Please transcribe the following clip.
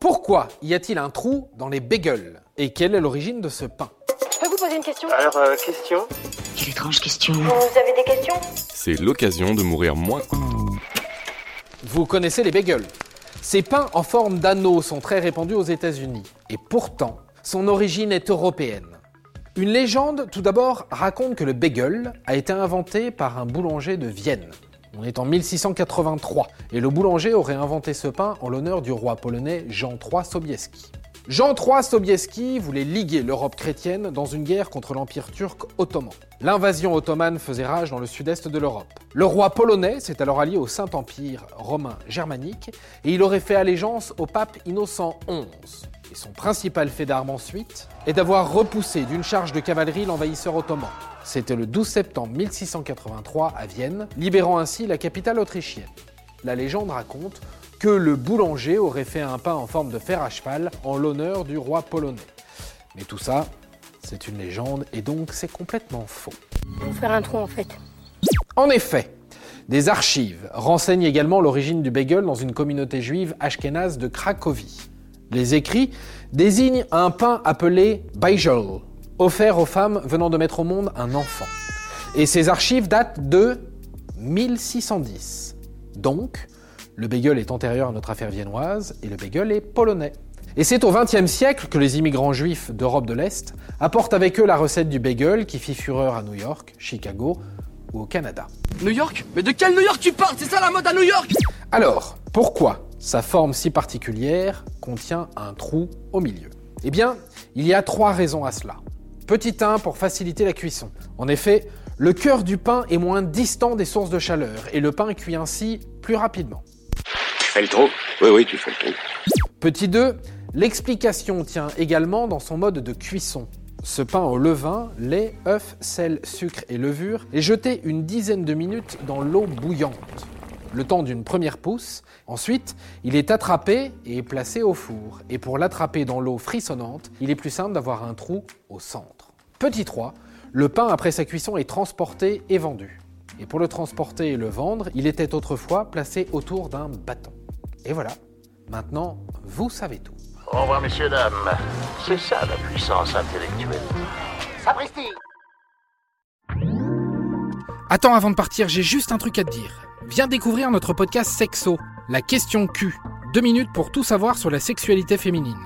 Pourquoi y a-t-il un trou dans les bagels Et quelle est l'origine de ce pain Je peux vous poser une question Alors, euh, question Quelle étrange question. Vous avez des questions C'est l'occasion de mourir moins. Vous connaissez les bagels Ces pains en forme d'anneau sont très répandus aux États-Unis. Et pourtant, son origine est européenne. Une légende, tout d'abord, raconte que le bagel a été inventé par un boulanger de Vienne. On est en 1683 et le boulanger aurait inventé ce pain en l'honneur du roi polonais Jean III Sobieski. Jean III Sobieski voulait liguer l'Europe chrétienne dans une guerre contre l'Empire turc ottoman. L'invasion ottomane faisait rage dans le sud-est de l'Europe. Le roi polonais s'est alors allié au Saint-Empire romain germanique et il aurait fait allégeance au pape Innocent XI. Son principal fait d'armes ensuite est d'avoir repoussé d'une charge de cavalerie l'envahisseur ottoman. C'était le 12 septembre 1683 à Vienne, libérant ainsi la capitale autrichienne. La légende raconte que le boulanger aurait fait un pain en forme de fer à cheval en l'honneur du roi polonais. Mais tout ça, c'est une légende et donc c'est complètement faux. Faire un trou en fait. En effet, des archives renseignent également l'origine du bagel dans une communauté juive ashkénaze de Cracovie. Les écrits désignent un pain appelé Beigel, offert aux femmes venant de mettre au monde un enfant. Et ces archives datent de 1610. Donc, le bagel est antérieur à notre affaire viennoise et le bagel est polonais. Et c'est au XXe siècle que les immigrants juifs d'Europe de l'Est apportent avec eux la recette du bagel qui fit fureur à New York, Chicago ou au Canada. New York? Mais de quel New York tu parles? C'est ça la mode à New York? Alors, pourquoi sa forme si particulière contient un trou au milieu? Eh bien, il y a trois raisons à cela. Petit 1 pour faciliter la cuisson. En effet, le cœur du pain est moins distant des sources de chaleur et le pain cuit ainsi plus rapidement. Tu fais le trou Oui, oui, tu fais le trou. Petit 2, l'explication tient également dans son mode de cuisson. Ce pain au levain, lait, œufs, sel, sucre et levure est jeté une dizaine de minutes dans l'eau bouillante, le temps d'une première pousse. Ensuite, il est attrapé et placé au four. Et pour l'attraper dans l'eau frissonnante, il est plus simple d'avoir un trou au centre. Petit 3, le pain après sa cuisson est transporté et vendu. Et pour le transporter et le vendre, il était autrefois placé autour d'un bâton. Et voilà, maintenant, vous savez tout. Au revoir, messieurs, dames. C'est ça la puissance intellectuelle. Sapristi Attends, avant de partir, j'ai juste un truc à te dire. Viens découvrir notre podcast Sexo, la question Q. Deux minutes pour tout savoir sur la sexualité féminine.